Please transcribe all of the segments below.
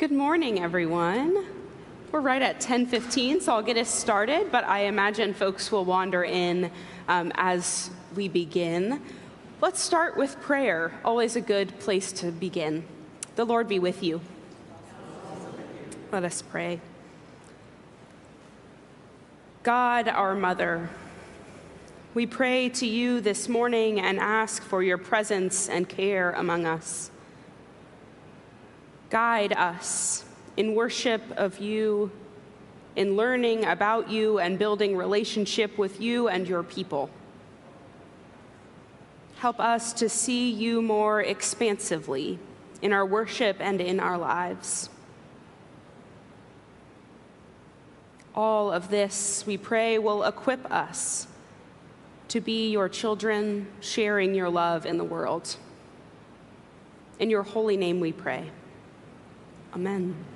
Good morning, everyone. We're right at 10:15, so I'll get us started. But I imagine folks will wander in um, as we begin. Let's start with prayer. Always a good place to begin. The Lord be with you. Let us pray. God, our Mother, we pray to you this morning and ask for your presence and care among us. Guide us in worship of you, in learning about you and building relationship with you and your people. Help us to see you more expansively in our worship and in our lives. All of this, we pray, will equip us to be your children, sharing your love in the world. In your holy name we pray. Amen.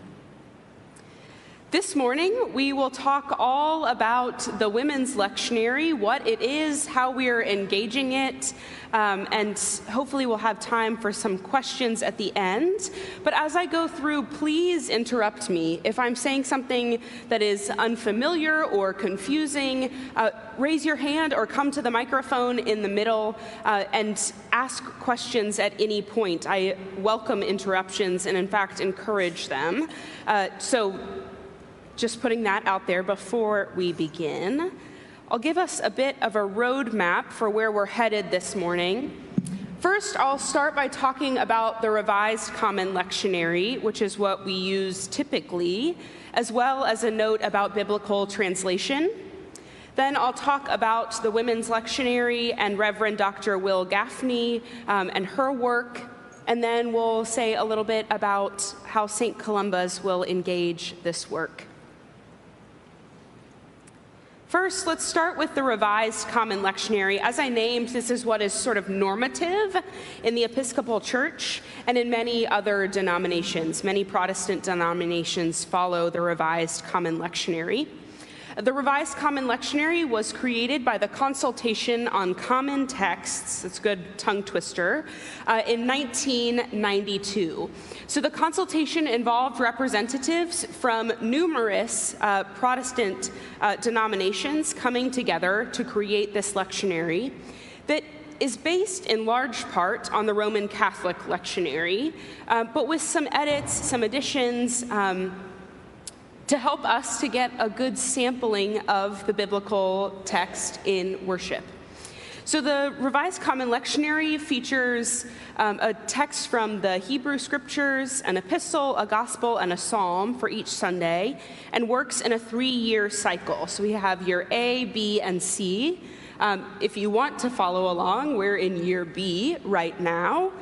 This morning, we will talk all about the women's lectionary, what it is, how we're engaging it, um, and hopefully we'll have time for some questions at the end. But as I go through, please interrupt me. If I'm saying something that is unfamiliar or confusing, uh, raise your hand or come to the microphone in the middle uh, and ask questions at any point. I welcome interruptions and, in fact, encourage them. Uh, so just putting that out there before we begin. I'll give us a bit of a roadmap for where we're headed this morning. First, I'll start by talking about the Revised Common Lectionary, which is what we use typically, as well as a note about biblical translation. Then I'll talk about the Women's Lectionary and Reverend Dr. Wil Gafney um, and her work. And then we'll say a little bit about how St. Columba's will engage this work. First, let's start with the Revised Common Lectionary. As I named, this is what is sort of normative in the Episcopal Church and in many other denominations. Many Protestant denominations follow the Revised Common Lectionary. The Revised Common Lectionary was created by the Consultation on Common Texts, it's a good tongue twister, uh, in 1992. So the consultation involved representatives from numerous uh, Protestant uh, denominations coming together to create this lectionary that is based in large part on the Roman Catholic lectionary, uh, but with some edits, some additions. Um, to help us to get a good sampling of the biblical text in worship. So, the Revised Common Lectionary features um, a text from the Hebrew Scriptures, an epistle, a gospel, and a psalm for each Sunday, and works in a three year cycle. So, we have year A, B, and C. Um, if you want to follow along, we're in year B right now.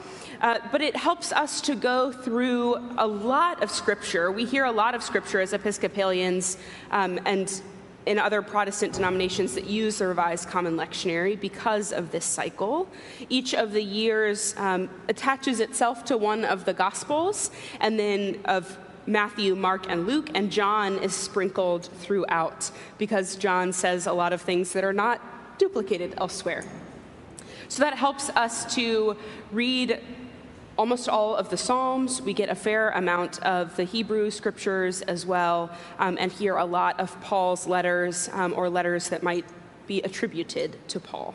Uh, but it helps us to go through a lot of scripture. We hear a lot of scripture as Episcopalians um, and in other Protestant denominations that use the Revised Common Lectionary because of this cycle. Each of the years um, attaches itself to one of the Gospels, and then of Matthew, Mark, and Luke, and John is sprinkled throughout because John says a lot of things that are not duplicated elsewhere. So that helps us to read almost all of the Psalms. We get a fair amount of the Hebrew scriptures as well, um, and hear a lot of Paul's letters um, or letters that might be attributed to Paul.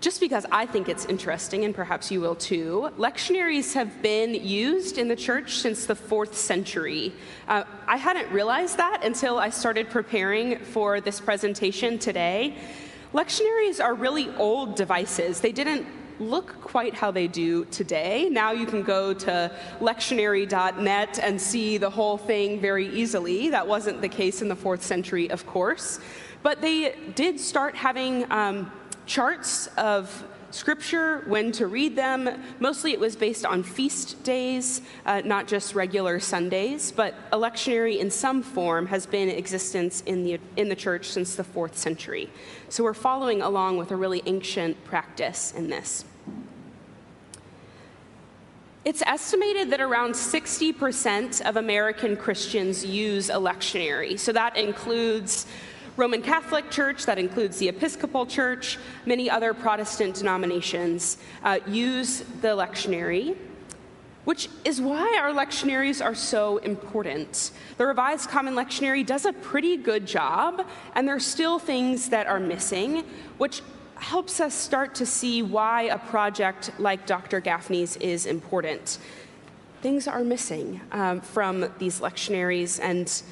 Just because I think it's interesting, and perhaps you will too, lectionaries have been used in the church since the fourth century. Uh, I hadn't realized that until I started preparing for this presentation today. Lectionaries are really old devices. They didn't look quite how they do today. Now you can go to lectionary.net and see the whole thing very easily. That wasn't the case in the fourth century, of course. But they did start having um, charts of scripture, when to read them. Mostly it was based on feast days, uh, not just regular Sundays, but a lectionary in some form has been in existence in the, in the church since the fourth century. So we're following along with a really ancient practice in this. It's estimated that around 60% of American Christians use a lectionary. So that includes Roman Catholic Church, that includes the Episcopal Church, many other Protestant denominations uh, use the lectionary. which is why our lectionaries are so important. The Revised Common Lectionary does a pretty good job, and there's still things that are missing, which helps us start to see why a project like Dr. Gafney's is important. Things are missing um, from these lectionaries, and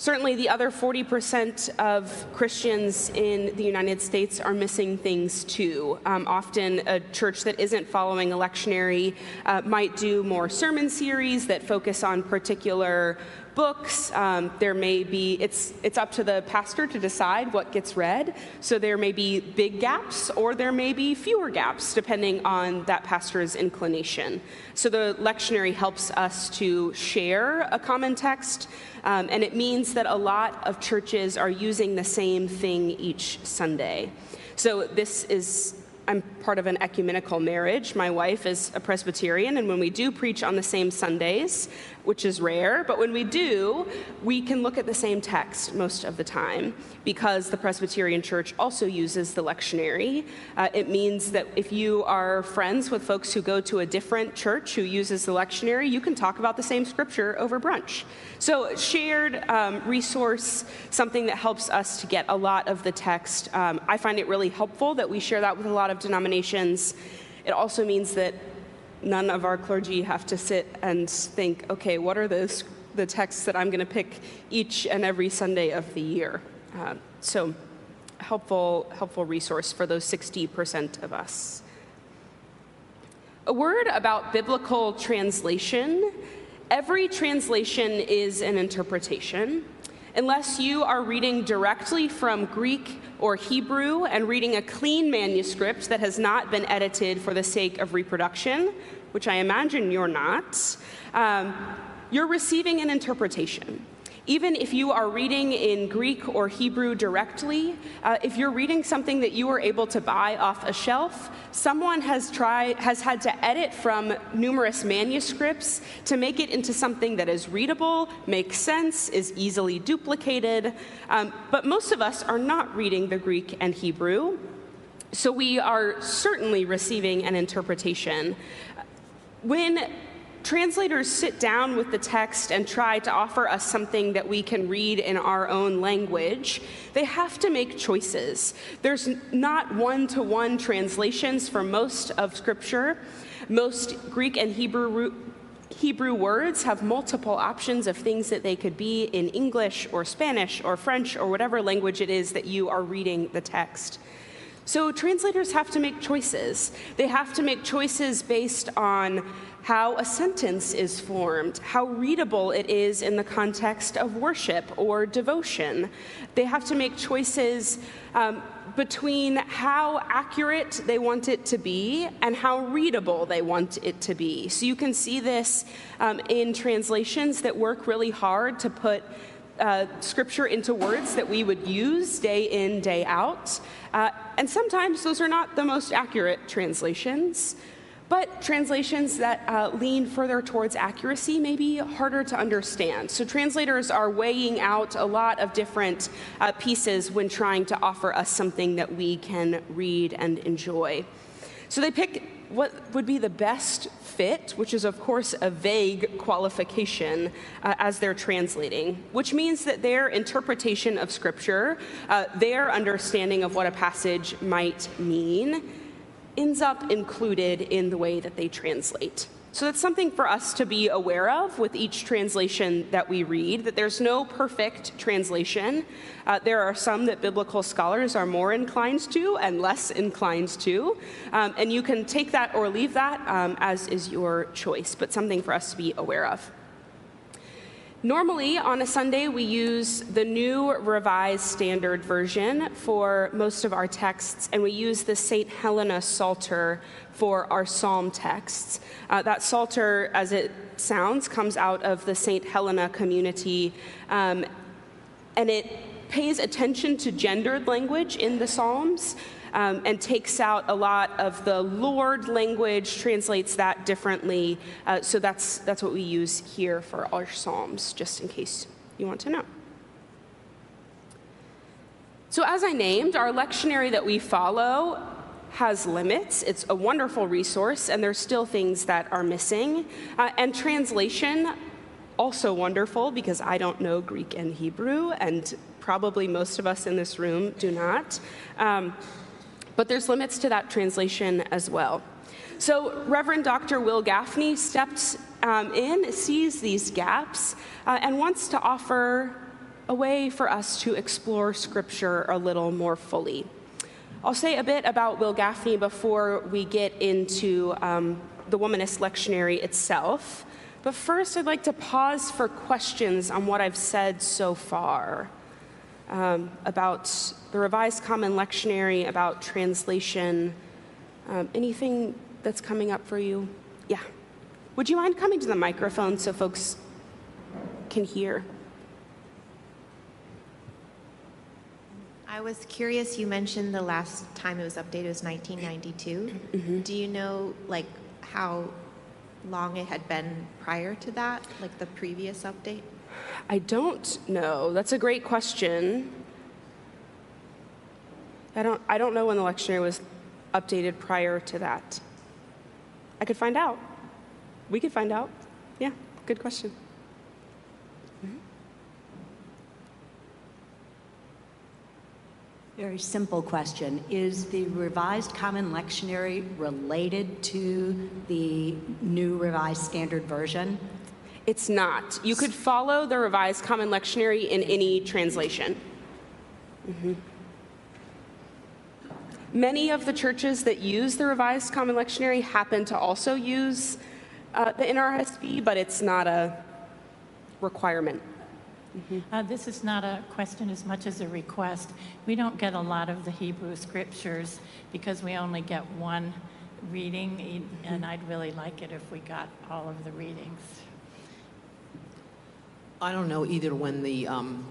Certainly, the other 40% of Christians in the United States are missing things too. Um, often, a church that isn't following a lectionary uh, might do more sermon series that focus on particular books. Um, there may be, it's, it's up to the pastor to decide what gets read. So there may be big gaps or there may be fewer gaps depending on that pastor's inclination. So the lectionary helps us to share a common text. Um, and it means that a lot of churches are using the same thing each Sunday. So this is I'm part of an ecumenical marriage. My wife is a Presbyterian, and when we do preach on the same Sundays, which is rare, but when we do, we can look at the same text most of the time because the Presbyterian Church also uses the lectionary. Uh, it means that if you are friends with folks who go to a different church who uses the lectionary, you can talk about the same scripture over brunch. So, shared um, resource, something that helps us to get a lot of the text. Um, I find it really helpful that we share that with a lot of denominations. It also means that none of our clergy have to sit and think, okay, what are the, the texts that I'm going to pick each and every Sunday of the year? Uh, so, helpful, helpful resource for those 60% of us. A word about biblical translation. Every translation is an interpretation. Unless you are reading directly from Greek or Hebrew and reading a clean manuscript that has not been edited for the sake of reproduction, which I imagine you're not, um, you're receiving an interpretation. Even if you are reading in Greek or Hebrew directly, uh, if you're reading something that you were able to buy off a shelf, someone has tried has had to edit from numerous manuscripts to make it into something that is readable, makes sense, is easily duplicated. Um, but most of us are not reading the Greek and Hebrew. So we are certainly receiving an interpretation. When translators sit down with the text and try to offer us something that we can read in our own language, they have to make choices. There's not one to one translations for most of Scripture. Most Greek and Hebrew Hebrew words have multiple options of things that they could be in English or Spanish or French or whatever language it is that you are reading the text. So translators have to make choices. They have to make choices based on how a sentence is formed, how readable it is in the context of worship or devotion. They have to make choices um, between how accurate they want it to be and how readable they want it to be. So you can see this um, in translations that work really hard to put uh, scripture into words that we would use day in, day out. Uh, and sometimes those are not the most accurate translations. But translations that uh, lean further towards accuracy may be harder to understand. So translators are weighing out a lot of different uh, pieces when trying to offer us something that we can read and enjoy. So they pick what would be the best fit, which is, of course, a vague qualification uh, as they're translating, which means that their interpretation of Scripture, uh, their understanding of what a passage might mean, ends up included in the way that they translate. So that's something for us to be aware of with each translation that we read, that there's no perfect translation. Uh, there are some that biblical scholars are more inclined to and less inclined to. Um, and you can take that or leave that um, as is your choice, but something for us to be aware of. Normally, on a Sunday, we use the new Revised Standard Version for most of our texts, and we use the St. Helena Psalter for our psalm texts. Uh, that Psalter, as it sounds, comes out of the St. Helena community, um, and it pays attention to gendered language in the Psalms um, and takes out a lot of the Lord language, translates that differently. Uh, so that's, that's what we use here for our Psalms, just in case you want to know. So, as I named, our lectionary that we follow has limits. It's a wonderful resource, and there's still things that are missing. Uh, and translation, also wonderful because I don't know Greek and Hebrew, and probably most of us in this room do not. Um, but there's limits to that translation as well. So, Reverend Dr. Wil Gafney stepped um, in, sees these gaps, uh, and wants to offer a way for us to explore Scripture a little more fully. I'll say a bit about Wil Gafney before we get into um, the Womanist Lectionary itself. But first, I'd like to pause for questions on what I've said so far um, about the Revised Common Lectionary, about translation. Um, anything that's coming up for you? Yeah. Would you mind coming to the microphone so folks can hear? I was curious, you mentioned the last time it was updated was 1992. Mm-hmm. Do you know, like, how long it had been prior to that, like the previous update? I don't know. That's a great question. I don't, I don't know when the lectionary was updated prior to that. I could find out. We could find out. Yeah, good question. Very simple question. Is the Revised Common Lectionary related to the new Revised Standard Version? It's not. You could follow the Revised Common Lectionary in any translation. Mm-hmm. Many of the churches that use the Revised Common Lectionary happen to also use uh, the NRSV, but it's not a requirement. Mm-hmm. Uh, this is not a question as much as a request. We don't get a lot of the Hebrew scriptures because we only get one reading, mm-hmm. and I'd really like it if we got all of the readings. I don't know either when the um,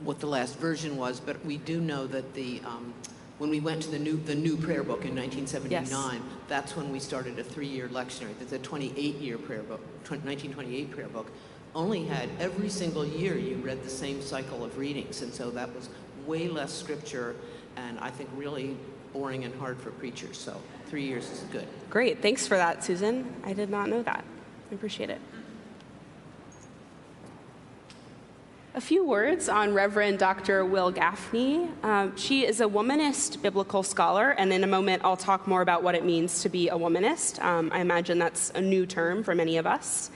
what the last version was, but we do know that the um, when we went to the new the new prayer book in 1979, yes. that's when we started a three-year lectionary. That's a 28-year prayer book, 1928 prayer book only had every single year you read the same cycle of readings. And so that was way less scripture and I think really boring and hard for preachers. So three years is good. Great. Thanks for that, Susan. I did not know that. I appreciate it. A few words on Reverend Dr. Wil Gafney. Um, she is a womanist biblical scholar, and in a moment I'll talk more about what it means to be a womanist. Um, I imagine that's a new term for many of us.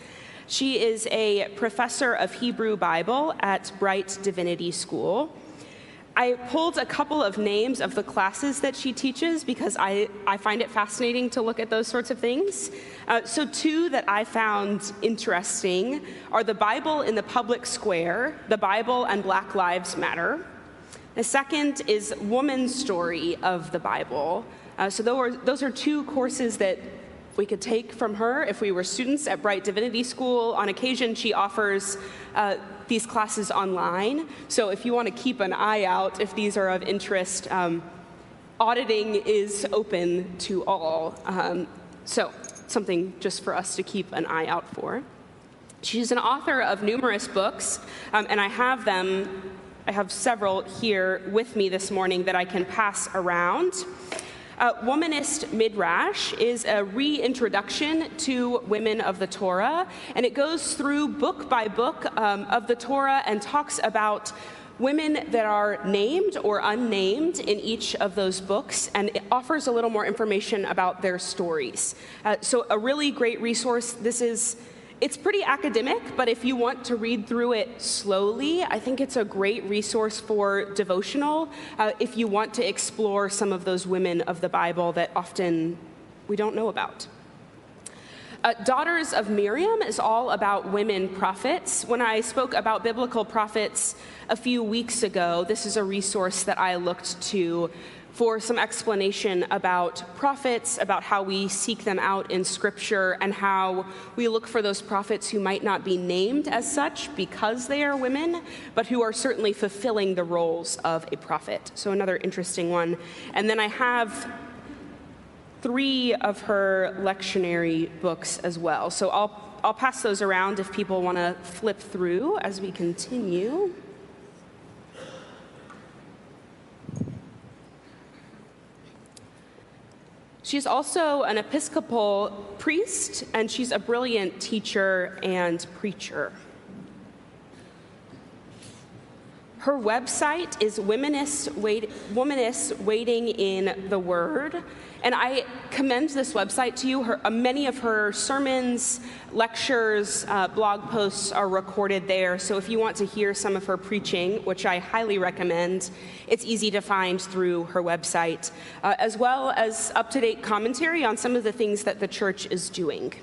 She is a professor of Hebrew Bible at Brite Divinity School. I pulled a couple of names of the classes that she teaches because I, I find it fascinating to look at those sorts of things. Uh, so, two that I found interesting are the Bible in the Public Square, the Bible and Black Lives Matter. The second is Woman's Story of the Bible. Uh, so, those are, those are two courses that we could take from her if we were students at Brite Divinity School. On occasion, she offers uh, these classes online. So if you want to keep an eye out, if these are of interest, um, auditing is open to all. Um, so something just for us to keep an eye out for. She's an author of numerous books, um, and I have them, I have several here with me this morning that I can pass around. Uh, Womanist Midrash is a reintroduction to women of the Torah, and it goes through book by book um, of the Torah and talks about women that are named or unnamed in each of those books, and it offers a little more information about their stories. Uh, so, a really great resource. This is it's pretty academic, but if you want to read through it slowly, I think it's a great resource for devotional uh, if you want to explore some of those women of the Bible that often we don't know about. Uh, Daughters of Miriam is all about women prophets. When I spoke about biblical prophets a few weeks ago, this is a resource that I looked to for some explanation about prophets, about how we seek them out in Scripture, and how we look for those prophets who might not be named as such because they are women, but who are certainly fulfilling the roles of a prophet. So, another interesting one. And then I have three of her lectionary books as well. So, I'll, I'll pass those around if people want to flip through as we continue. She's also an Episcopal priest, and she's a brilliant teacher and preacher. Her website is Womanist Waiting in the Word. And I commend this website to you. Her, uh, many of her sermons, lectures, uh, blog posts are recorded there. So if you want to hear some of her preaching, which I highly recommend, it's easy to find through her website, uh, as well as up to date commentary on some of the things that the church is doing.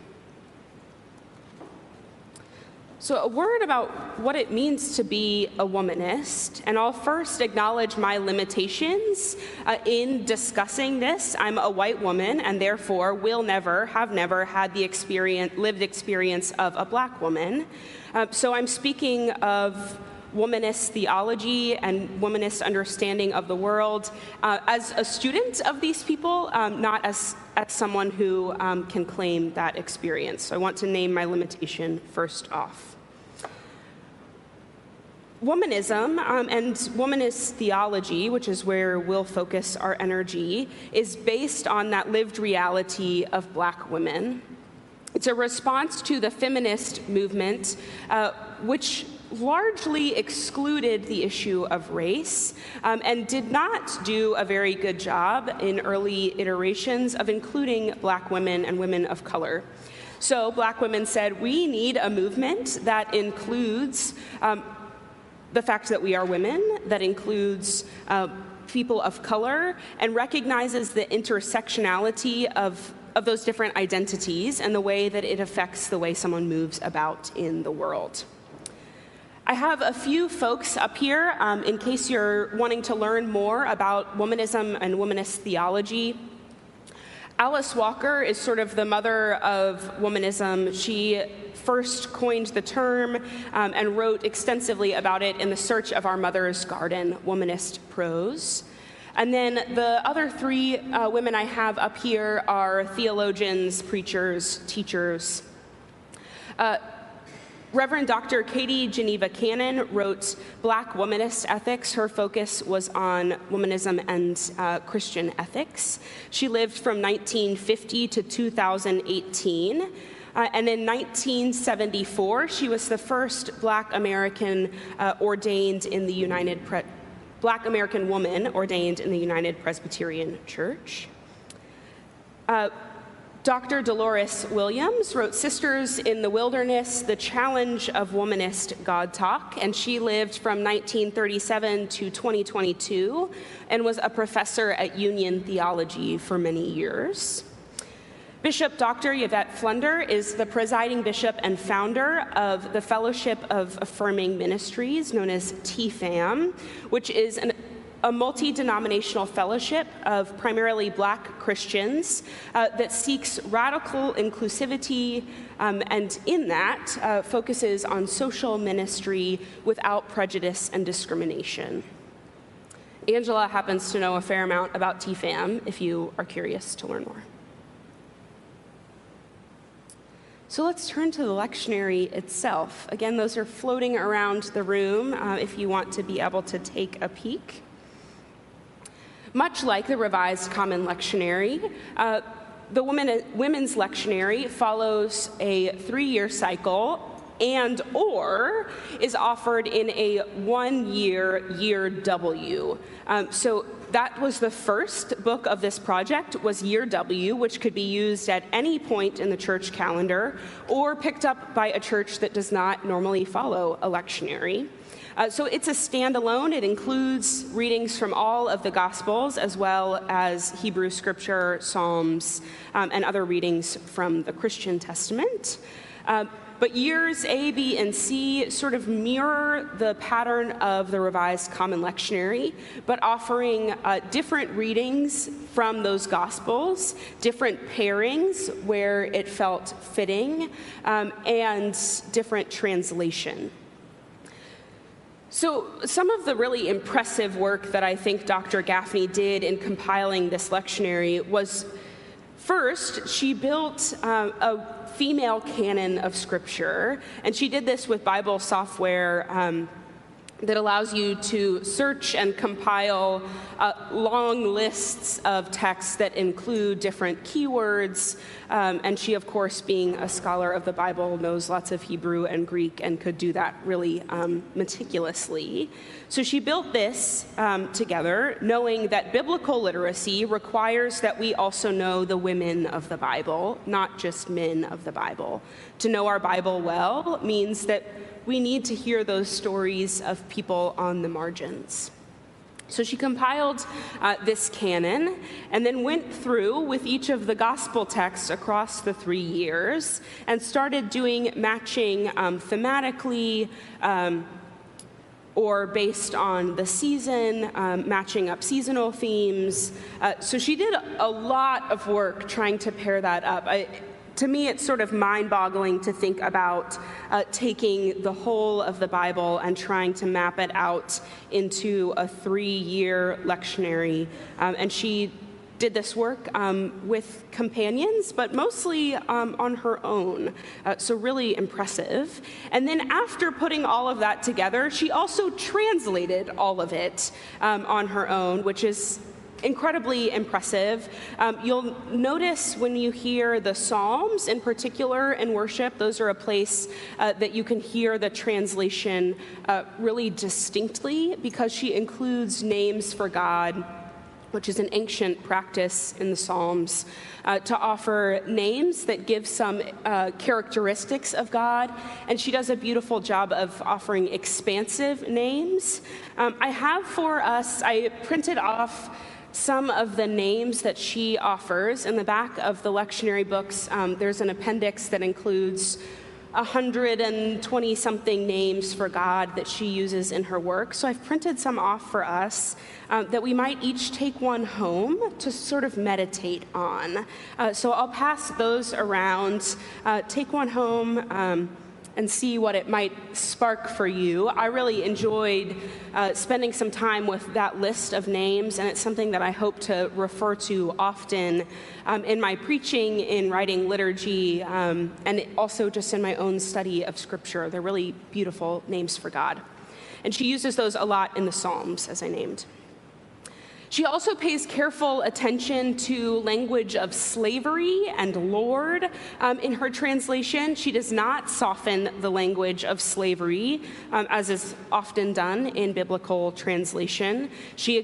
So, a word about what it means to be a womanist, and I'll first acknowledge my limitations uh, in discussing this. I'm a white woman, and therefore will never, have never had the experience, lived experience of a black woman. Uh, so, I'm speaking of womanist theology and womanist understanding of the world uh, as a student of these people, um, not as, as someone who um, can claim that experience. So I want to name my limitation first off. Womanism um, and womanist theology, which is where we'll focus our energy, is based on that lived reality of black women. It's a response to the feminist movement, uh, which largely excluded the issue of race um, and did not do a very good job in early iterations of including black women and women of color. So, black women said, we need a movement that includes um, the fact that we are women, that includes uh, people of color, and recognizes the intersectionality of of those different identities and the way that it affects the way someone moves about in the world. I have a few folks up here um, in case you're wanting to learn more about womanism and womanist theology. Alice Walker is sort of the mother of womanism. She first coined the term um, and wrote extensively about it in The Search of Our Mother's Garden, Womanist Prose. And then the other three uh, women I have up here are theologians, preachers, teachers. Uh, Reverend Dr. Katie Geneva Cannon wrote Black Womanist Ethics. Her focus was on womanism and uh, Christian ethics. She lived from 1950 to 2018. Uh, and in 1974, she was the first Black American uh, ordained in the United Pre- Black American woman ordained in the United Presbyterian Church. Dr. Dolores Williams wrote Sisters in the Wilderness, The Challenge of Womanist God Talk, and she lived from 1937 to 2022 and was a professor at Union Theology for many years. Bishop Dr. Yvette Flunder is the presiding bishop and founder of the Fellowship of Affirming Ministries, known as TFAM, which is an a multi denominational fellowship of primarily black Christians uh, that seeks radical inclusivity um, and, in that, uh, focuses on social ministry without prejudice and discrimination. Angela happens to know a fair amount about TFAM if you are curious to learn more. So let's turn to the lectionary itself. Again, those are floating around the room uh, if you want to be able to take a peek. Much like the Revised Common Lectionary, uh, the women, Women's Lectionary follows a three-year cycle and or is offered in a one-year year W. Um, so that was the first book of this project was year w which could be used at any point in the church calendar or picked up by a church that does not normally follow a lectionary uh, so it's a standalone. It includes readings from all of the Gospels, as well as Hebrew Scripture, Psalms, um, and other readings from the Christian Testament. Uh, but years A, B, and C sort of mirror the pattern of the Revised Common Lectionary, but offering uh, different readings from those Gospels, different pairings where it felt fitting, um, and different translation. So, some of the really impressive work that I think Dr. Gafney did in compiling this lectionary was first, she built uh, a female canon of scripture, and she did this with Bible software. Um, that allows you to search and compile uh, long lists of texts that include different keywords. Um, and she, of course, being a scholar of the Bible, knows lots of Hebrew and Greek and could do that really um, meticulously. So she built this um, together, knowing that biblical literacy requires that we also know the women of the Bible, not just men of the Bible. To know our Bible well means that we need to hear those stories of people on the margins. So she compiled uh, this canon and then went through with each of the gospel texts across the three years and started doing matching um, thematically. Um, or based on the season, um, matching up seasonal themes. Uh, so she did a lot of work trying to pair that up. I, to me, it's sort of mind boggling to think about uh, taking the whole of the Bible and trying to map it out into a three year lectionary. Um, and she did this work um, with companions, but mostly um, on her own. Uh, so, really impressive. And then, after putting all of that together, she also translated all of it um, on her own, which is incredibly impressive. Um, you'll notice when you hear the Psalms in particular in worship, those are a place uh, that you can hear the translation uh, really distinctly because she includes names for God. Which is an ancient practice in the Psalms, uh, to offer names that give some uh, characteristics of God. And she does a beautiful job of offering expansive names. Um, I have for us, I printed off some of the names that she offers. In the back of the lectionary books, um, there's an appendix that includes 120 something names for God that she uses in her work. So I've printed some off for us um, that we might each take one home to sort of meditate on. Uh, so I'll pass those around. Uh, take one home. Um, and see what it might spark for you. I really enjoyed uh, spending some time with that list of names, and it's something that I hope to refer to often um, in my preaching, in writing liturgy, um, and also just in my own study of Scripture. They're really beautiful names for God. And she uses those a lot in the Psalms, as I named. She also pays careful attention to language of slavery and lord um, in her translation. She does not soften the language of slavery, um, as is often done in biblical translation. She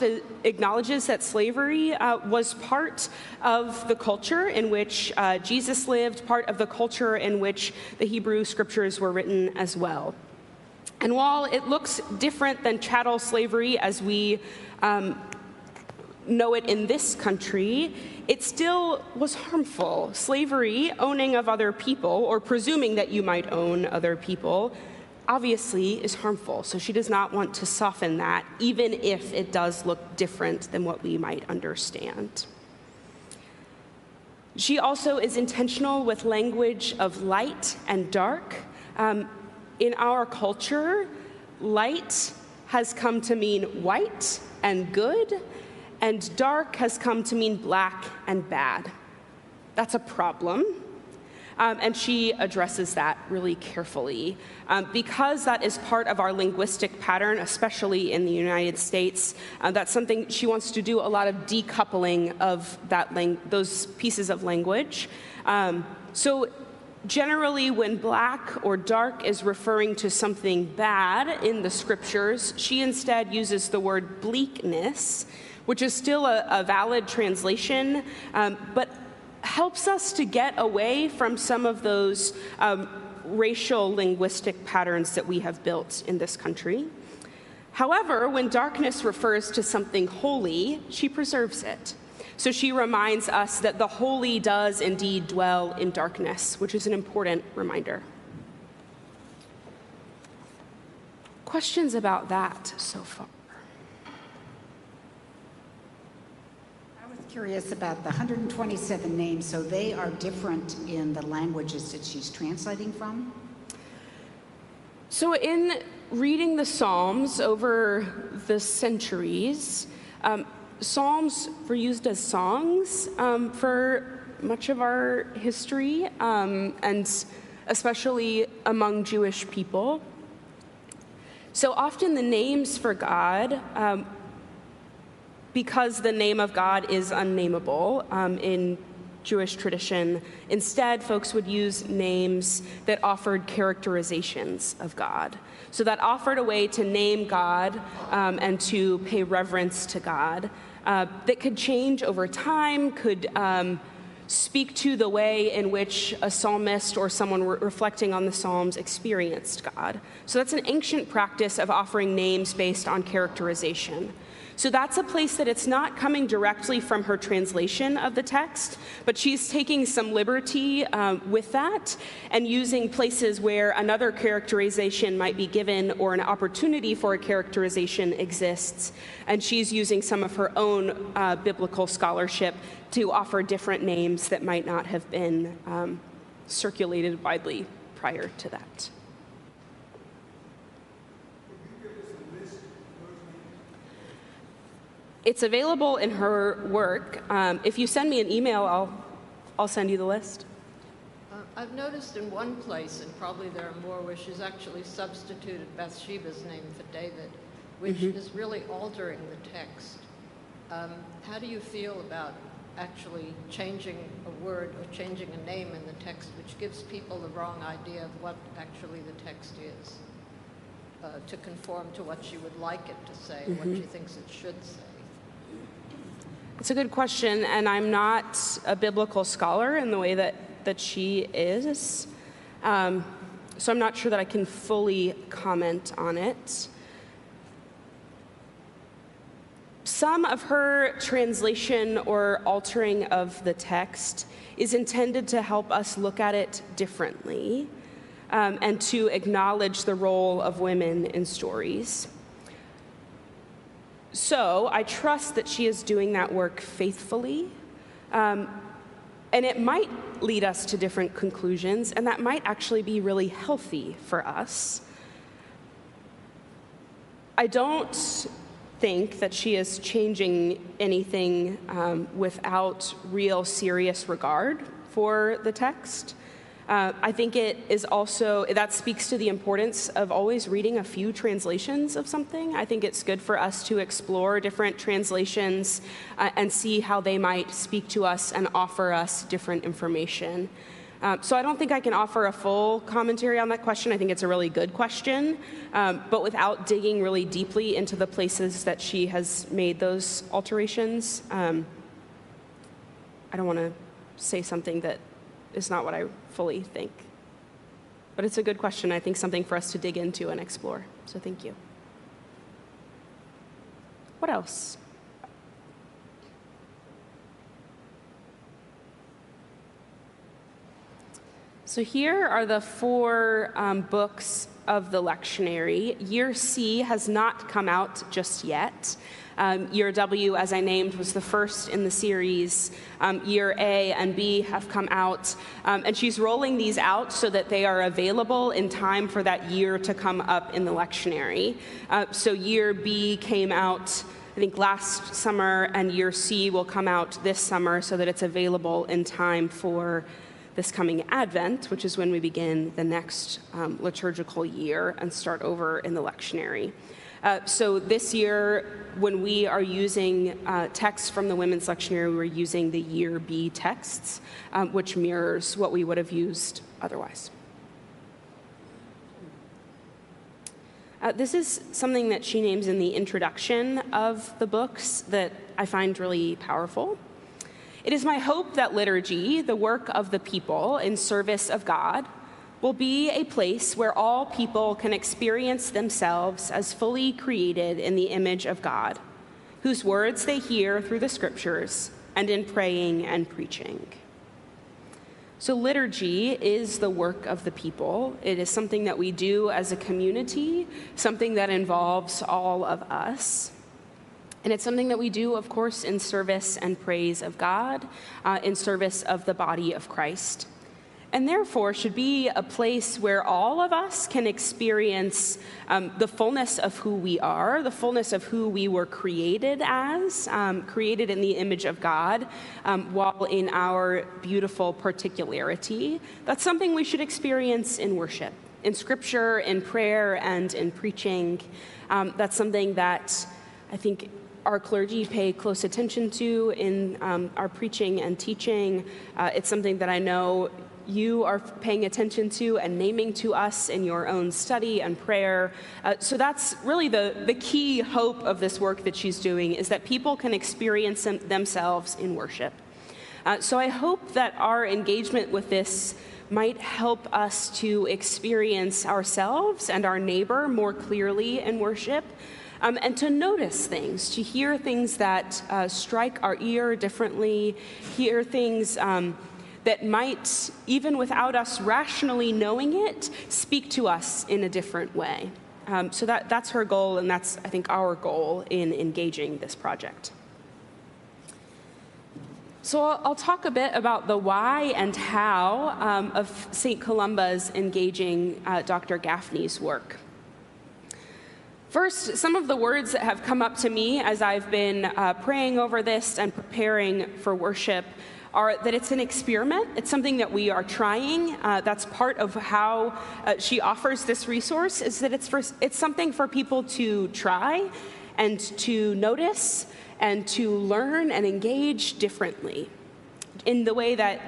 that, acknowledges that slavery uh, was part of the culture in which uh, Jesus lived, part of the culture in which the Hebrew scriptures were written as well. And while it looks different than chattel slavery as we um, know it in this country, it still was harmful. Slavery, owning of other people, or presuming that you might own other people, obviously is harmful. So she does not want to soften that, even if it does look different than what we might understand. She also is intentional with language of light and dark. Um, in our culture, light has come to mean white and good, and dark has come to mean black and bad. That's a problem. Um, and she addresses that really carefully. Um, because that is part of our linguistic pattern, especially in the United States, uh, that's something she wants to do a lot of decoupling of that those pieces of language. Um, so generally, when black or dark is referring to something bad in the scriptures, she instead uses the word bleakness which is still a, a valid translation, um, but helps us to get away from some of those um, racial linguistic patterns that we have built in this country. However, when darkness refers to something holy, she preserves it. So she reminds us that the holy does indeed dwell in darkness, which is an important reminder. Questions about that so far? I was curious about the 127 names, so they are different in the languages that she's translating from? So, in reading the Psalms over the centuries, um, Psalms were used as songs um, for much of our history, um, and especially among Jewish people. So often the names for God, um, because the name of God is unnameable um, in Jewish tradition, instead folks would use names that offered characterizations of God. So that offered a way to name God um, and to pay reverence to God uh, that could change over time, could um, speak to the way in which a psalmist or someone re- reflecting on the Psalms experienced God. So that's an ancient practice of offering names based on characterization. So that's a place that it's not coming directly from her translation of the text, but she's taking some liberty um, with that and using places where another characterization might be given or an opportunity for a characterization exists. And she's using some of her own uh, biblical scholarship to offer different names that might not have been um, circulated widely prior to that. It's available in her work. Um, if you send me an email, I'll, I'll send you the list. Uh, I've noticed in one place, and probably there are more, where she's actually substituted Bathsheba's name for David, which Mm-hmm. is really altering the text. Um, how do you feel about actually changing a word or changing a name in the text, which gives people the wrong idea of what actually the text is, uh, to conform to what she would like it to say, what Mm-hmm. she thinks it should say? It's a good question, and I'm not a biblical scholar in the way that, that she is. Um, so I'm not sure that I can fully comment on it. Some of her translation or altering of the text is intended to help us look at it differently um, and to acknowledge the role of women in stories. So I trust that she is doing that work faithfully. Um, and it might lead us to different conclusions, and that might actually be really healthy for us. I don't think that she is changing anything um, without real serious regard for the text. Uh, I think it is also, that speaks to the importance of always reading a few translations of something. I think it's good for us to explore different translations uh, and see how they might speak to us and offer us different information. Um, so I don't think I can offer a full commentary on that question. I think it's a really good question, um, but without digging really deeply into the places that she has made those alterations, um, I don't want to say something that is not what I fully think. But it's a good question. I think something for us to dig into and explore. So thank you. What else? So here are the four um, books of the lectionary. Year C has not come out just yet. Um, year W, as I named, was the first in the series. Um, year A and B have come out. Um, and she's rolling these out so that they are available in time for that year to come up in the lectionary. Uh, so year B came out. I think last summer, and year C will come out this summer so that it's available in time for this coming Advent, which is when we begin the next um, liturgical year and start over in the lectionary. Uh, so this year, when we are using uh, texts from the women's lectionary, we're using the year B texts, um, which mirrors what we would have used otherwise. Uh, this is something that she names in the introduction of the books that I find really powerful. It is my hope that liturgy, the work of the people in service of God, will be a place where all people can experience themselves as fully created in the image of God, whose words they hear through the scriptures and in praying and preaching. So, liturgy is the work of the people. It is something that we do as a community, something that involves all of us. And it's something that we do, of course, in service and praise of God, uh, in service of the body of Christ. And therefore, should be a place where all of us can experience um, the fullness of who we are, the fullness of who we were created as, um, created in the image of God, um, while in our beautiful particularity. That's something we should experience in worship. in scripture, in prayer, and in preaching. Um, that's something that I think our clergy pay close attention to in um, our preaching and teaching. Uh, it's something that I know you are paying attention to and naming to us in your own study and prayer. Uh, so that's really the, the key hope of this work that she's doing is that people can experience them, themselves in worship. Uh, so I hope that our engagement with this might help us to experience ourselves and our neighbor more clearly in worship. Um, and to notice things, to hear things that uh, strike our ear differently, hear things um, that might, even without us rationally knowing it, speak to us in a different way. Um, so that, that's her goal, and that's, I think, our goal in engaging this project. So I'll, I'll talk a bit about the why and how um, of St. Columba's engaging uh, Dr. Gafney's work. First, some of the words that have come up to me as I've been uh, praying over this and preparing for worship are that it's an experiment. It's something that we are trying. Uh, that's part of how uh, she offers this resource is that it's, for, it's something for people to try and to notice and to learn and engage differently in the way that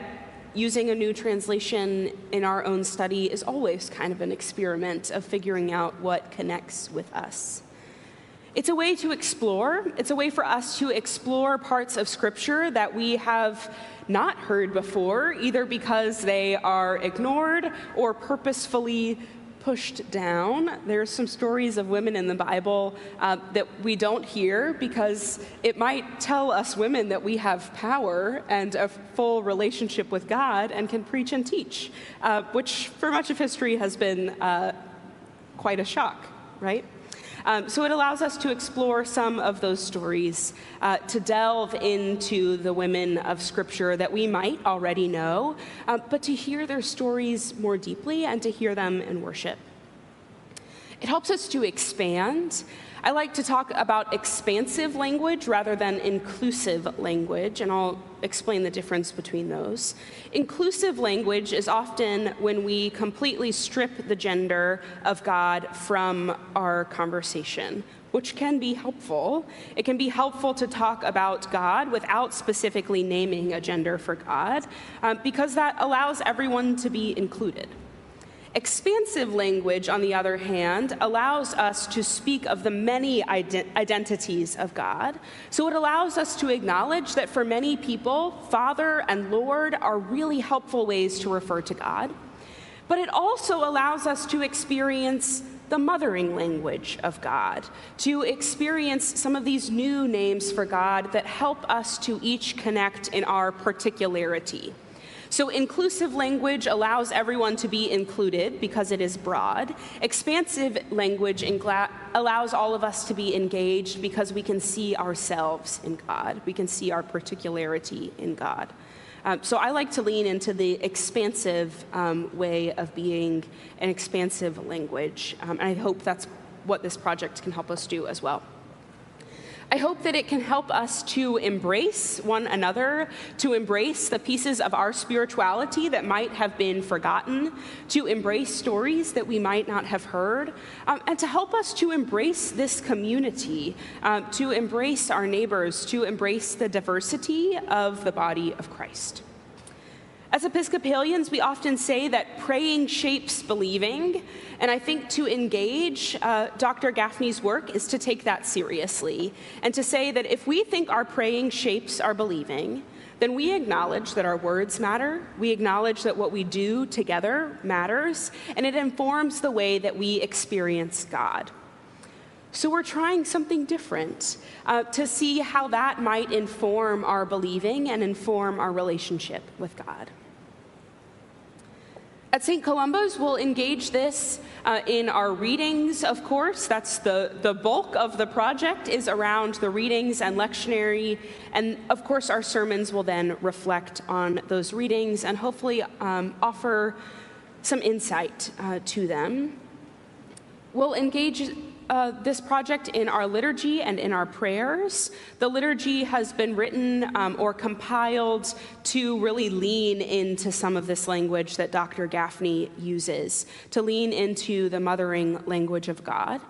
using a new translation in our own study is always kind of an experiment of figuring out what connects with us. It's a way to explore. It's a way for us to explore parts of Scripture that we have not heard before, either because they are ignored or purposefully pushed down. There's some stories of women in the Bible uh, that we don't hear because it might tell us women that we have power and a full relationship with God and can preach and teach, uh, which for much of history has been uh, quite a shock, right? Um, so it allows us to explore some of those stories, uh, to delve into the women of Scripture that we might already know, uh, but to hear their stories more deeply and to hear them in worship. It helps us to expand I like to talk about expansive language rather than inclusive language, and I'll explain the difference between those. Inclusive language is often when we completely strip the gender of God from our conversation, which can be helpful. It can be helpful to talk about God without specifically naming a gender for God, uh, because that allows everyone to be included. Expansive language, on the other hand, allows us to speak of the many ident- identities of God. So it allows us to acknowledge that for many people, Father and Lord are really helpful ways to refer to God. But it also allows us to experience the mothering language of God, to experience some of these new names for God that help us to each connect in our particularity. So, inclusive language allows everyone to be included because it is broad. Expansive language allows all of us to be engaged because we can see ourselves in God, we can see our particularity in God. Um, so, I like to lean into the expansive um, way of being an expansive language, um, and I hope that's what this project can help us do as well. I hope that it can help us to embrace one another, to embrace the pieces of our spirituality that might have been forgotten, to embrace stories that we might not have heard, um, and to help us to embrace this community, um, to embrace our neighbors, to embrace the diversity of the body of Christ. As Episcopalians, we often say that praying shapes believing, and I think to engage uh, Dr. Gafney's work is to take that seriously and to say that if we think our praying shapes our believing, then we acknowledge that our words matter, we acknowledge that what we do together matters, and it informs the way that we experience God. So we're trying something different uh, to see how that might inform our believing and inform our relationship with God. At St. Columba's, we'll engage this uh, in our readings, of course. That's the, the bulk of the project is around the readings and lectionary. And of course, our sermons will then reflect on those readings and hopefully um, offer some insight uh, to them. We'll engage uh, this project in our liturgy and in our prayers. The liturgy has been written um, or compiled to really lean into some of this language that Dr. Gafney uses, to lean into the mothering language of God.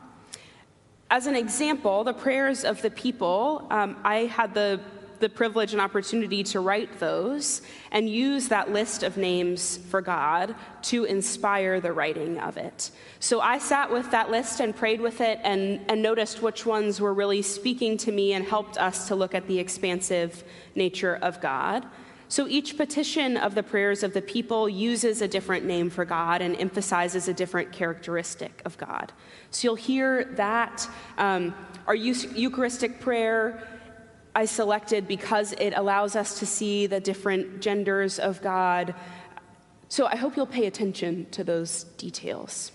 As an example, the prayers of the people, um, I had the the privilege and opportunity to write those and use that list of names for God to inspire the writing of it. So I sat with that list and prayed with it and, and noticed which ones were really speaking to me and helped us to look at the expansive nature of God. So each petition of the prayers of the people uses a different name for God and emphasizes a different characteristic of God. So you'll hear that. Um, our Eucharistic prayer I selected because it allows us to see the different genders of God. So I hope you'll pay attention to those details.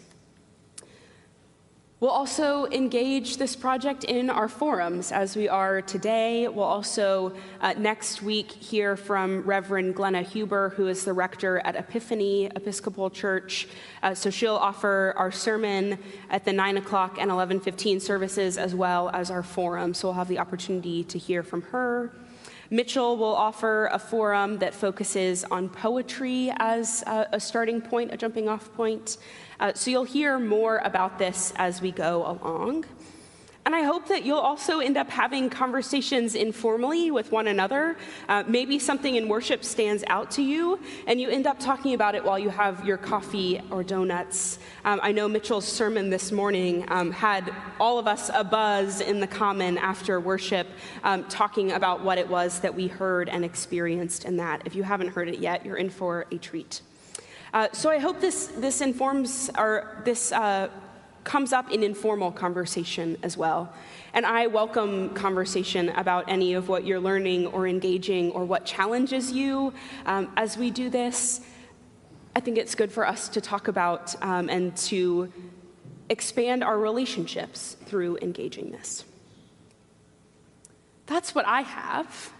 We'll also engage this project in our forums as we are today. We'll also uh, next week hear from Reverend Glenna Huber, who is the rector at Epiphany Episcopal Church. Uh, so she'll offer our sermon at the 9 o'clock and 11.15 services as well as our forum. So we'll have the opportunity to hear from her. Mitchell will offer a forum that focuses on poetry as a, a starting point, a jumping off point. Uh, so you'll hear more about this as we go along. And I hope that you'll also end up having conversations informally with one another. Uh, maybe something in worship stands out to you, and you end up talking about it while you have your coffee or donuts. Um, I know Mitchell's sermon this morning um, had all of us a buzz in the common after worship, um, talking about what it was that we heard and experienced in that. If you haven't heard it yet, you're in for a treat. Uh, so I hope this, this informs or this uh, comes up in informal conversation as well. And I welcome conversation about any of what you're learning or engaging or what challenges you um, as we do this. I think it's good for us to talk about um, and to expand our relationships through engaging this. That's what I have.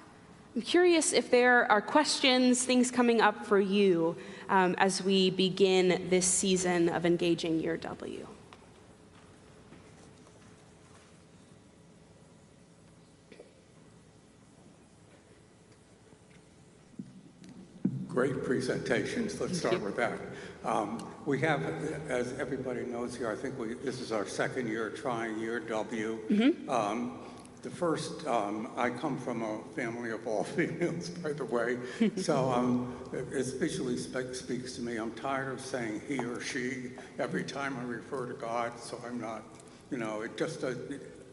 I'm curious if there are questions, things coming up for you um, as we begin this season of engaging Year W. Great presentations. Let's start with that. Um, we have, as everybody knows here, I think we, this is our second year trying Year W. Mm-hmm. Um, the first, um, I come from a family of all females, by the way, so um, it visually spe- speaks to me. I'm tired of saying he or she every time I refer to God, so I'm not, you know, it just uh,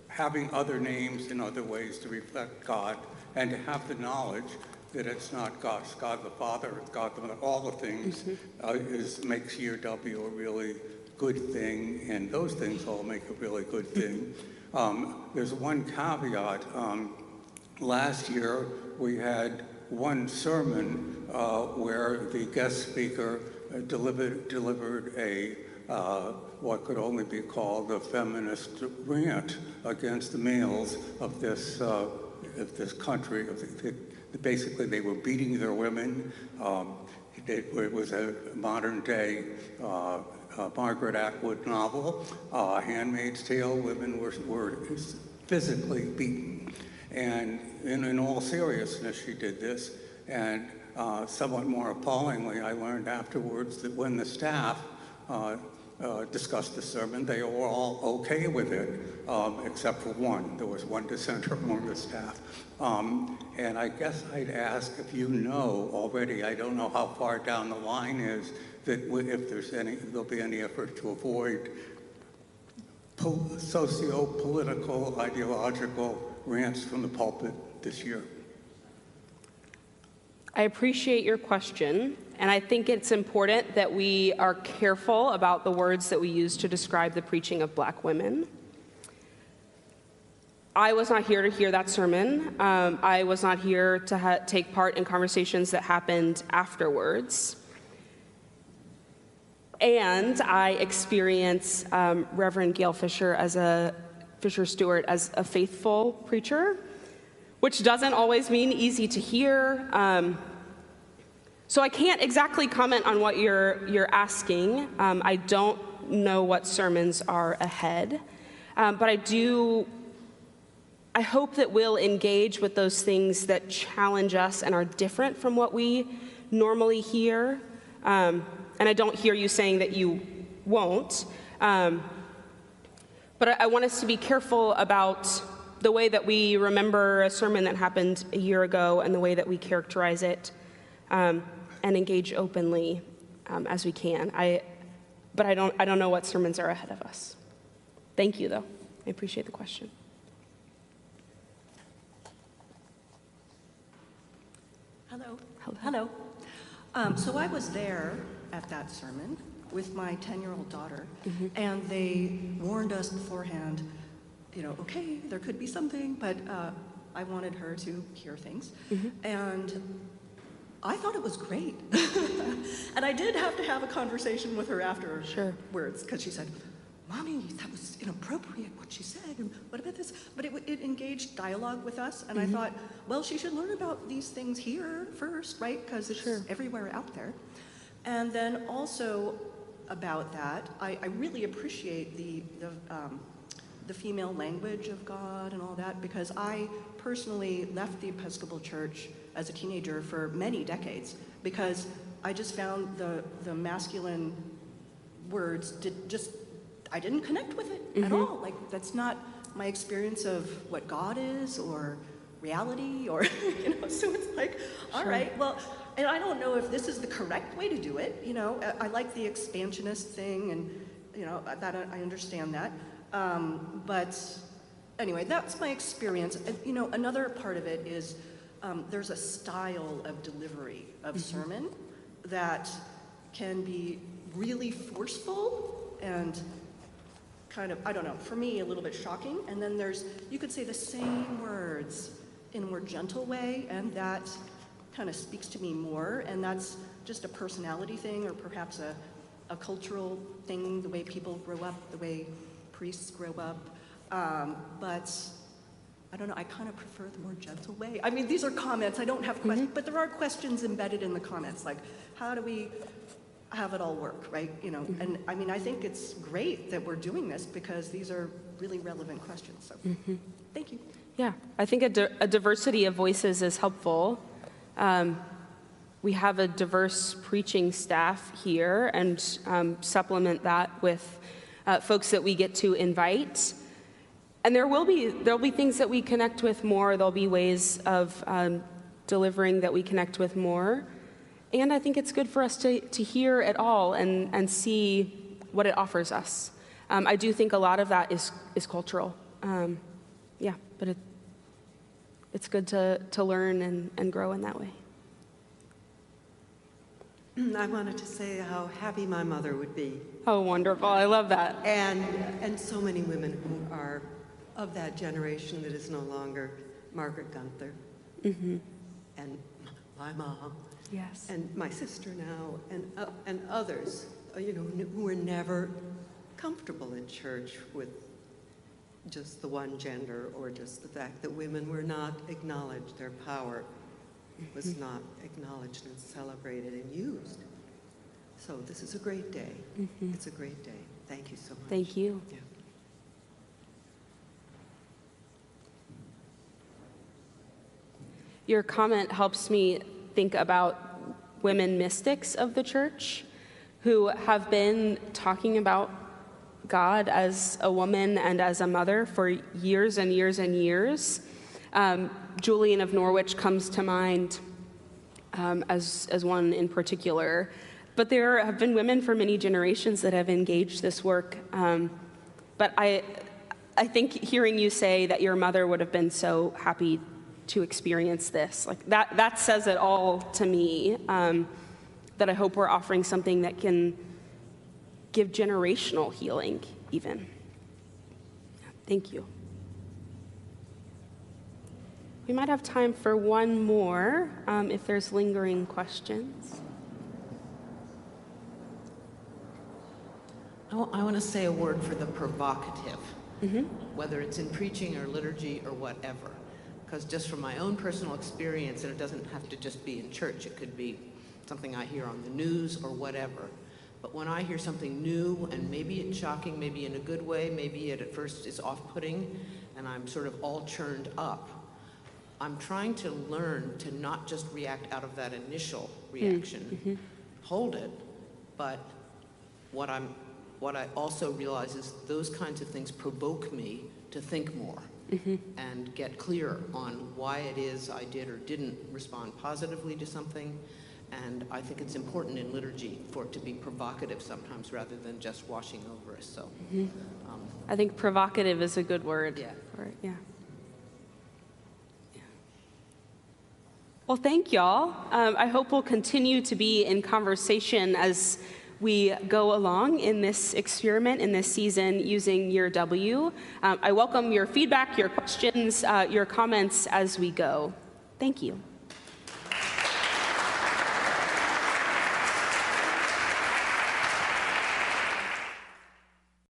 having other names in other ways to reflect God and to have the knowledge that it's not God, it's God the Father, it's God the Mother, all the things uh, is makes Year W a really good thing, and those things all make a really good thing. Um, there's one caveat. Um, last year, we had one sermon uh, where the guest speaker uh, delivered, delivered a uh, what could only be called a feminist rant against the males of this uh, of this country. Basically, they were beating their women. Um, it, it, was a modern day uh, uh, Margaret Atwood novel, uh, Handmaid's Tale, women were, were physically beaten. And in, in all seriousness, she did this. And uh, somewhat more appallingly, I learned afterwards that when the staff uh, discussed the sermon, they were all okay with it, um, except for one. There was one dissenter among the staff. Um, and I guess I'd ask if you know already, I don't know how far down the line is, that if there's any, there'll be any effort to avoid socio-political, ideological rants from the pulpit this year. I appreciate your question, and I think it's important that we are careful about the words that we use to describe the preaching of black women. I was not here to hear that sermon. Um, I was not here to ha- take part in conversations that happened afterwards. And I experience um, Reverend Gail Fisher as a Fisher Stewart as a faithful preacher, which doesn't always mean easy to hear. Um, so I can't exactly comment on what you're you're asking. Um, I don't know what sermons are ahead. Um, but I do, I hope that we'll engage with those things that challenge us and are different from what we normally hear. Um, and I don't hear you saying that you won't. Um, but I, I want us to be careful about the way that we remember a sermon that happened a year ago and the way that we characterize it um, and engage openly um, as we can. I, but I don't, I don't know what sermons are ahead of us. Thank you, though. I appreciate the question. Hello. Hello. Hello. Um, so I was there at that sermon with my 10-year-old daughter, and they warned us beforehand, you know, okay, there could be something, but uh, I wanted her to hear things. And I thought it was great. and I did have to have a conversation with her afterwards, Sure. because she said, Mommy, that was inappropriate what she said. And what about this? But it, it engaged dialogue with us, and I thought, well, she should learn about these things here first, right? Because it's Sure. everywhere out there. And then also about that, I, I really appreciate the, the, um, the female language of God and all that because I personally left the Episcopal Church as a teenager for many decades because I just found the, the masculine words did just I didn't connect with it at all. Like that's not my experience of what God is or reality or you know. So it's like, all right, well, and I don't know if this is the correct way to do it. You know, I, I like the expansionist thing, and you know that I I understand that. Um, but anyway, that's my experience. You know, another part of it is um, there's a style of delivery of sermon that can be really forceful and kind of, I don't know, for me, a little bit shocking. And then there's, you could say the same words in a more gentle way, and that kind of speaks to me more. And that's just a personality thing, or perhaps a, a cultural thing, the way people grow up, the way priests grow up. Um, but I don't know, I kind of prefer the more gentle way. I mean, these are comments, I don't have questions, but there are questions embedded in the comments, like, how do we have it all work, right? You know, and I mean, I think it's great that we're doing this because these are really relevant questions. So, thank you. Yeah, I think a, di- a diversity of voices is helpful. Um, we have a diverse preaching staff here and um, supplement that with uh, folks that we get to invite. And there will be there'll be things that we connect with more. There'll be ways of um, delivering that we connect with more. And I think it's good for us to, to hear it all and, and see what it offers us. Um, I do think a lot of that is, is cultural. Um, yeah, but it, it's good to, to learn and, and grow in that way. I wanted to say how happy my mother would be, Oh, wonderful. I love that. and, and so many women who are of that generation that is no longer Margaret Guenther, and my mom, Yes. and my sister now, and, uh, and others, uh, you know, who were never comfortable in church with just the one gender or just the fact that women were not acknowledged, their power was not acknowledged and celebrated and used. So this is a great day. It's a great day. Thank you so much. Thank you. Yeah. Your comment helps me think about women mystics of the church who have been talking about God as a woman and as a mother for years and years and years. Um, Julian of Norwich comes to mind um, as, as one in particular. But there have been women for many generations that have engaged this work. Um, but I, I think hearing you say that your mother would have been so happy to experience this, like that, that says it all to me. Um, that I hope we're offering something that can give generational healing, even. Thank you. We might have time for one more um, if there's lingering questions. I want to say a word for the provocative, whether it's in preaching or liturgy or whatever. Because just from my own personal experience, and it doesn't have to just be in church, it could be something I hear on the news or whatever. But when I hear something new, and maybe it's shocking, maybe in a good way, maybe it at first is off-putting, and I'm sort of all churned up, I'm trying to learn to not just react out of that initial mm, reaction, mm-hmm. hold it, but what I'm, what I also realize is those kinds of things provoke me to think more and get clear on why it is I did or didn't respond positively to something. And I think it's important in liturgy for it to be provocative sometimes rather than just washing over us. So, um, I think provocative is a good word. Yeah. For it, yeah. Yeah. Well, thank y'all. Um, I hope we'll continue to be in conversation as we go along in this experiment, in this season, using Year W. Um, I welcome your feedback, your questions, uh, your comments as we go. Thank you.